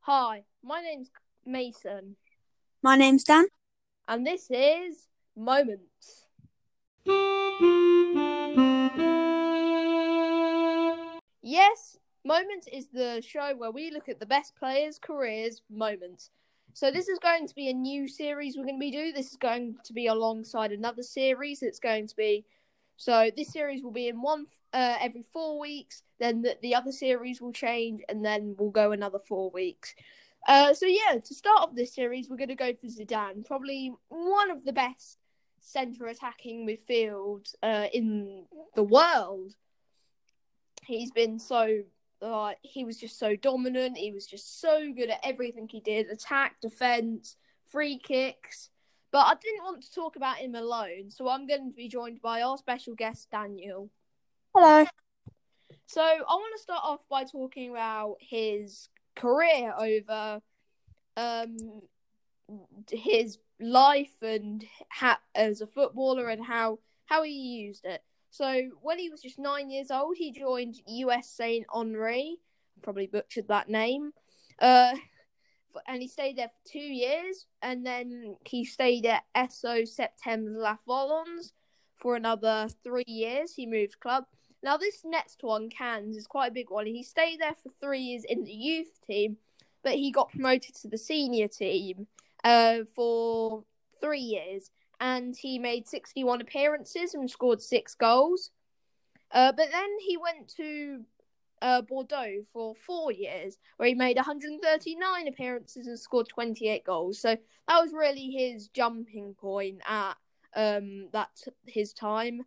Hi, my name's Mason, My name's Dan. and this is Moments. Yes, Moments is the show where we look at the best players' careers, moments. So this is going to be a new series we're going to be doing. This is going to be alongside another series. It's going to be so this series will be in one uh, every four weeks. Then the, the other series will change, and then we'll go another four weeks. Uh, so yeah, to start off this series, we're going to go for Zidane, probably one of the best centre attacking midfield uh, in the world. He's been so uh, he was just so dominant. He was just so good at everything he did: attack, defense, free kicks. But I didn't want to talk about him alone, so I'm going to be joined by our special guest Daniel. Hello. So I want to start off by talking about his career over um his life and how as a footballer and how how he used it. So when he was just nine years old, he joined US Saint Henri. Probably butchered that name. Uh, and he stayed there for two years, and then he stayed at SO Septembre La Volons for another three years. He moved club. Now this next one, Cannes, is quite a big one. He stayed there for three years in the youth team, but he got promoted to the senior team uh, for three years, and he made 61 appearances and scored six goals. Uh, but then he went to uh, Bordeaux for four years, where he made 139 appearances and scored 28 goals. So that was really his jumping point at um, that his time.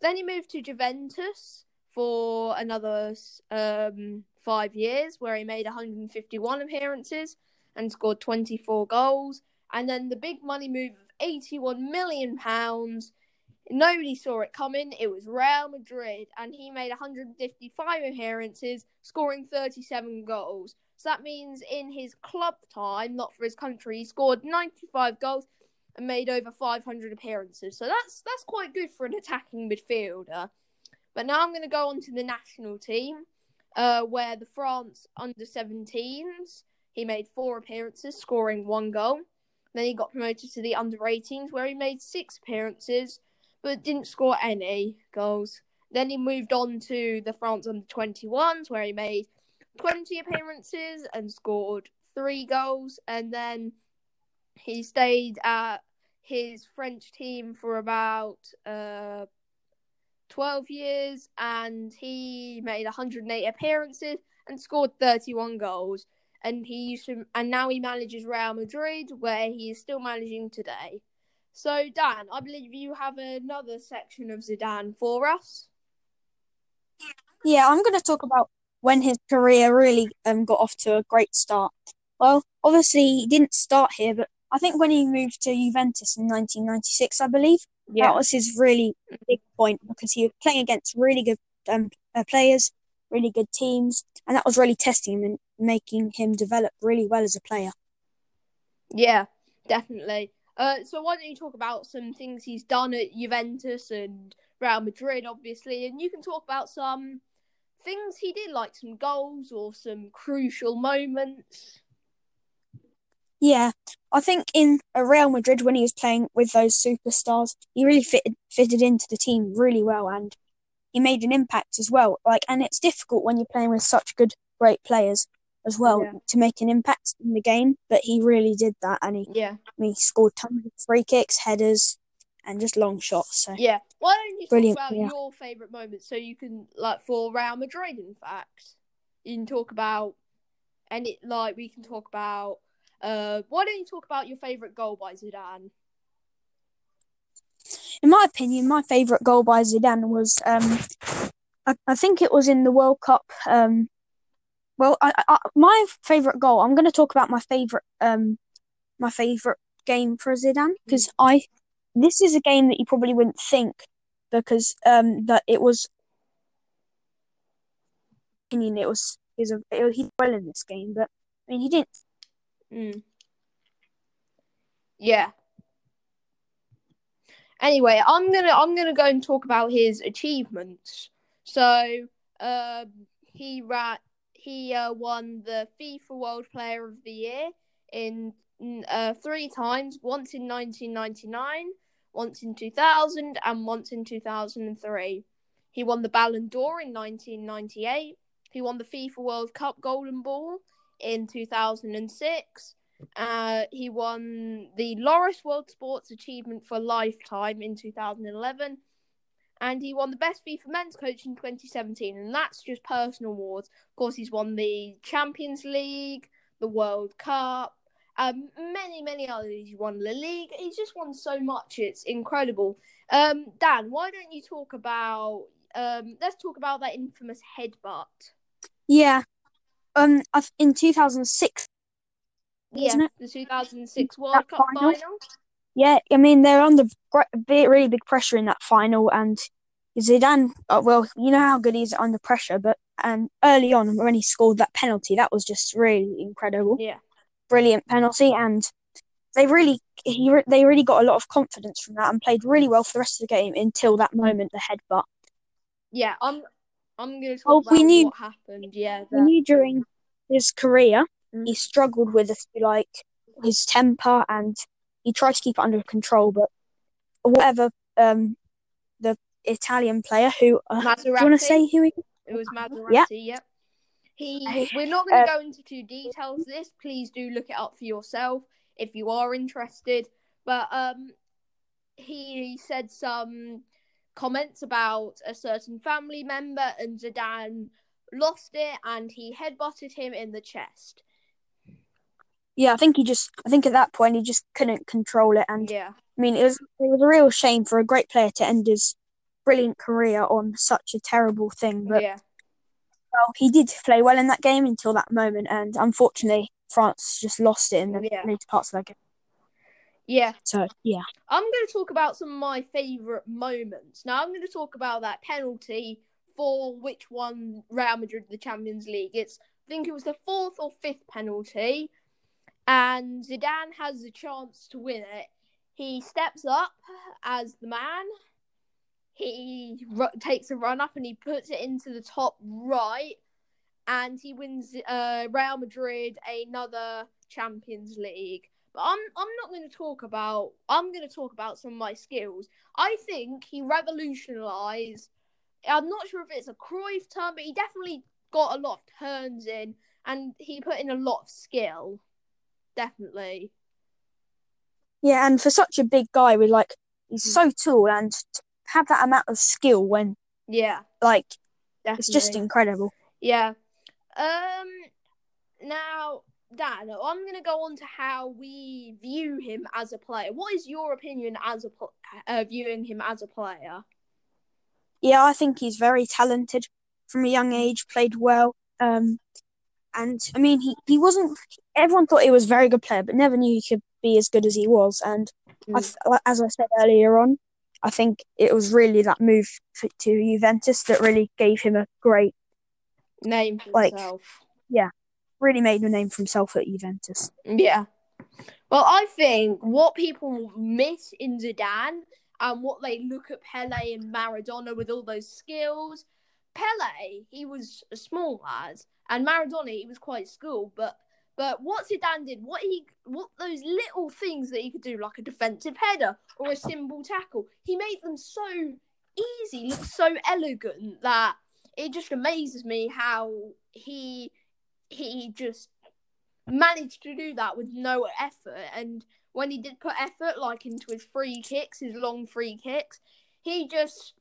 Then he moved to Juventus for another um, five years, where he made 151 appearances and scored 24 goals. And then the big money move of 81 million pounds. Nobody saw it coming. It was Real Madrid, and he made 155 appearances, scoring 37 goals. So that means in his club time, not for his country, he scored 95 goals and made over 500 appearances. So that's that's quite good for an attacking midfielder. But now I'm going to go on to the national team, uh, where the France under 17s he made four appearances, scoring one goal. Then he got promoted to the under 18s, where he made six appearances, but didn't score any goals. Then he moved on to the France under 21s, where he made 20 appearances and scored three goals. And then he stayed at his French team for about uh, 12 years and he made 108 appearances and scored 31 goals and he used to and now he manages Real Madrid where he is still managing today. So Dan, I believe you have another section of Zidane for us. Yeah, I'm going to talk about when his career really um, got off to a great start. Well, obviously he didn't start here, but I think when he moved to Juventus in 1996, I believe yeah. that was his really big point because he was playing against really good um, uh, players, really good teams, and that was really testing him and making him develop really well as a player. Yeah, definitely. Uh, so why don't you talk about some things he's done at Juventus and Real Madrid, obviously, and you can talk about some things he did, like some goals or some crucial moments. Yeah, I think in Real Madrid when he was playing with those superstars, he really fitted fitted into the team really well, and he made an impact as well. Like, and it's difficult when you're playing with such good, great players as well Yeah. to make an impact in the game. But he really did that, and he, Yeah, he scored tons of free kicks, headers, and just long shots. So yeah. Why don't you Brilliant, talk about yeah. your favourite moments so you can, like, for Real Madrid, in fact, you can talk about, and it like we can talk about. Uh, why don't you talk about your favourite goal by Zidane? in my opinion, my favourite goal by Zidane was um, I, I think it was in the World Cup. Um, well, I, I, my favourite goal. I'm going to talk about my favourite um, my favourite game for Zidane because I this is a game that you probably wouldn't think because um that it was opinion it was is a it, was- he well in this game, but I mean he didn't. Mm. Yeah. Anyway, I'm gonna I'm gonna go and talk about his achievements. So, um, he ran he uh, won the FIFA World Player of the Year in uh, three times. Once in 1999, once in 2000, and once in 2003. He won the Ballon d'Or in 1998. He won the FIFA World Cup Golden Ball in 2006. Uh, he won the Laureus World Sports Achievement for Lifetime in 2011. And he won the Best FIFA Men's Coach in 2017. And that's just personal awards. Of course, he's won the Champions League, the World Cup, um, many, many others. He's won La Liga. He's just won so much. It's incredible. Um, Dan, why don't you talk about? Um, let's talk about that infamous headbutt. Yeah. Um, in 2006. Yeah, the 2006 World that Cup final. final. Yeah, I mean they're under really big pressure in that final, and Zidane. Uh, well, you know how good he is under pressure, but and early on when he scored that penalty, that was just really incredible. Yeah, brilliant penalty, and they really he they really got a lot of confidence from that and played really well for the rest of the game until that moment, the headbutt. Yeah, I'm I'm going to talk oh, about we knew, what happened. Yeah, that... we knew during his career mm. he struggled with, like, his temper and he tried to keep it under control, but whatever um the Italian player who uh, do you want to say who he? It was Materazzi. Yeah. Yep. He. We're not going to uh, go into too details. This, please do look it up for yourself if you are interested. But um, he said some comments about a certain family member, and Zidane lost it and he headbutted him in the chest. Yeah, I think he just. I think at that point he just couldn't control it, and yeah, I mean it was it was a real shame for a great player to end his brilliant career on such a terrible thing. But yeah. well, he did play well in that game until that moment, and unfortunately France just lost it in the yeah. later parts of that game. Yeah. So yeah, I'm going to talk about some of my favourite moments. Now I'm going to talk about that penalty for which won Real Madrid the Champions League. It's I think it was the fourth or fifth penalty, and Zidane has the chance to win it. He steps up as the man. He takes a run up and he puts it into the top right, and he wins uh, Real Madrid another Champions League. But I'm I'm not going to talk about. I'm going to talk about some of my skills. I think he revolutionized. I'm not sure if it's a Cruyff turn, but he definitely got a lot of turns in, and he put in a lot of skill. Definitely. Yeah, and for such a big guy, with like he's mm. so tall, and to have that amount of skill when yeah, like definitely. it's just incredible. Yeah. Um. Now Dan, I'm going to go on to how we view him as a player. What is your opinion as a uh, viewing him as a player? Yeah, I think he's very talented from a young age. Played well, um, and I mean, he, he wasn't. Everyone thought he was a very good player, but never knew he could be as good as he was. And mm. I, as I said earlier on, I think it was really that move to Juventus that really gave him a great name for like, himself. Yeah, really made a name for himself at Juventus. Yeah. Well, I think what people miss in Zidane and what they look at Pele and Maradona with all those skills. Pele, he was a small lad, and Maradona, he was quite school. But but what Zidane did, what he, what those little things that he could do, like a defensive header or a simple tackle, he made them so easy, look so elegant that it just amazes me how he he just managed to do that with no effort. And when he did put effort, like into his free kicks, his long free kicks, he just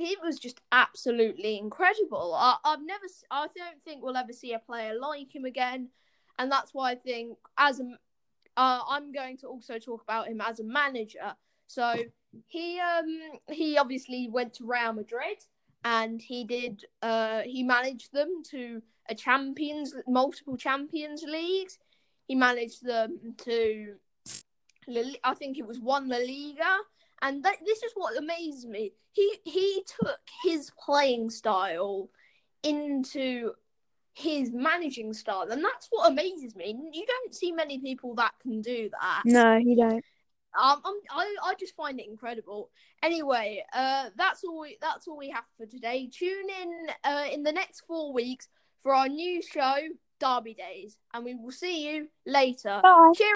he was just absolutely incredible. I, I've never, I don't think we'll ever see a player like him again, and that's why I think as a, uh, I'm going to also talk about him as a manager. So he um he obviously went to Real Madrid and he did uh he managed them to a champions multiple champions leagues he managed them to i think it was one la liga and that, this is what amazes me he he took his playing style into his managing style and that's what amazes me you don't see many people that can do that no you don't um, I'm, I I just find it incredible. Anyway, uh, that's all. We, that's all we have for today. Tune in uh, in the next four weeks for our new show, Derby Days, and we will see you later. Bye. Cheers.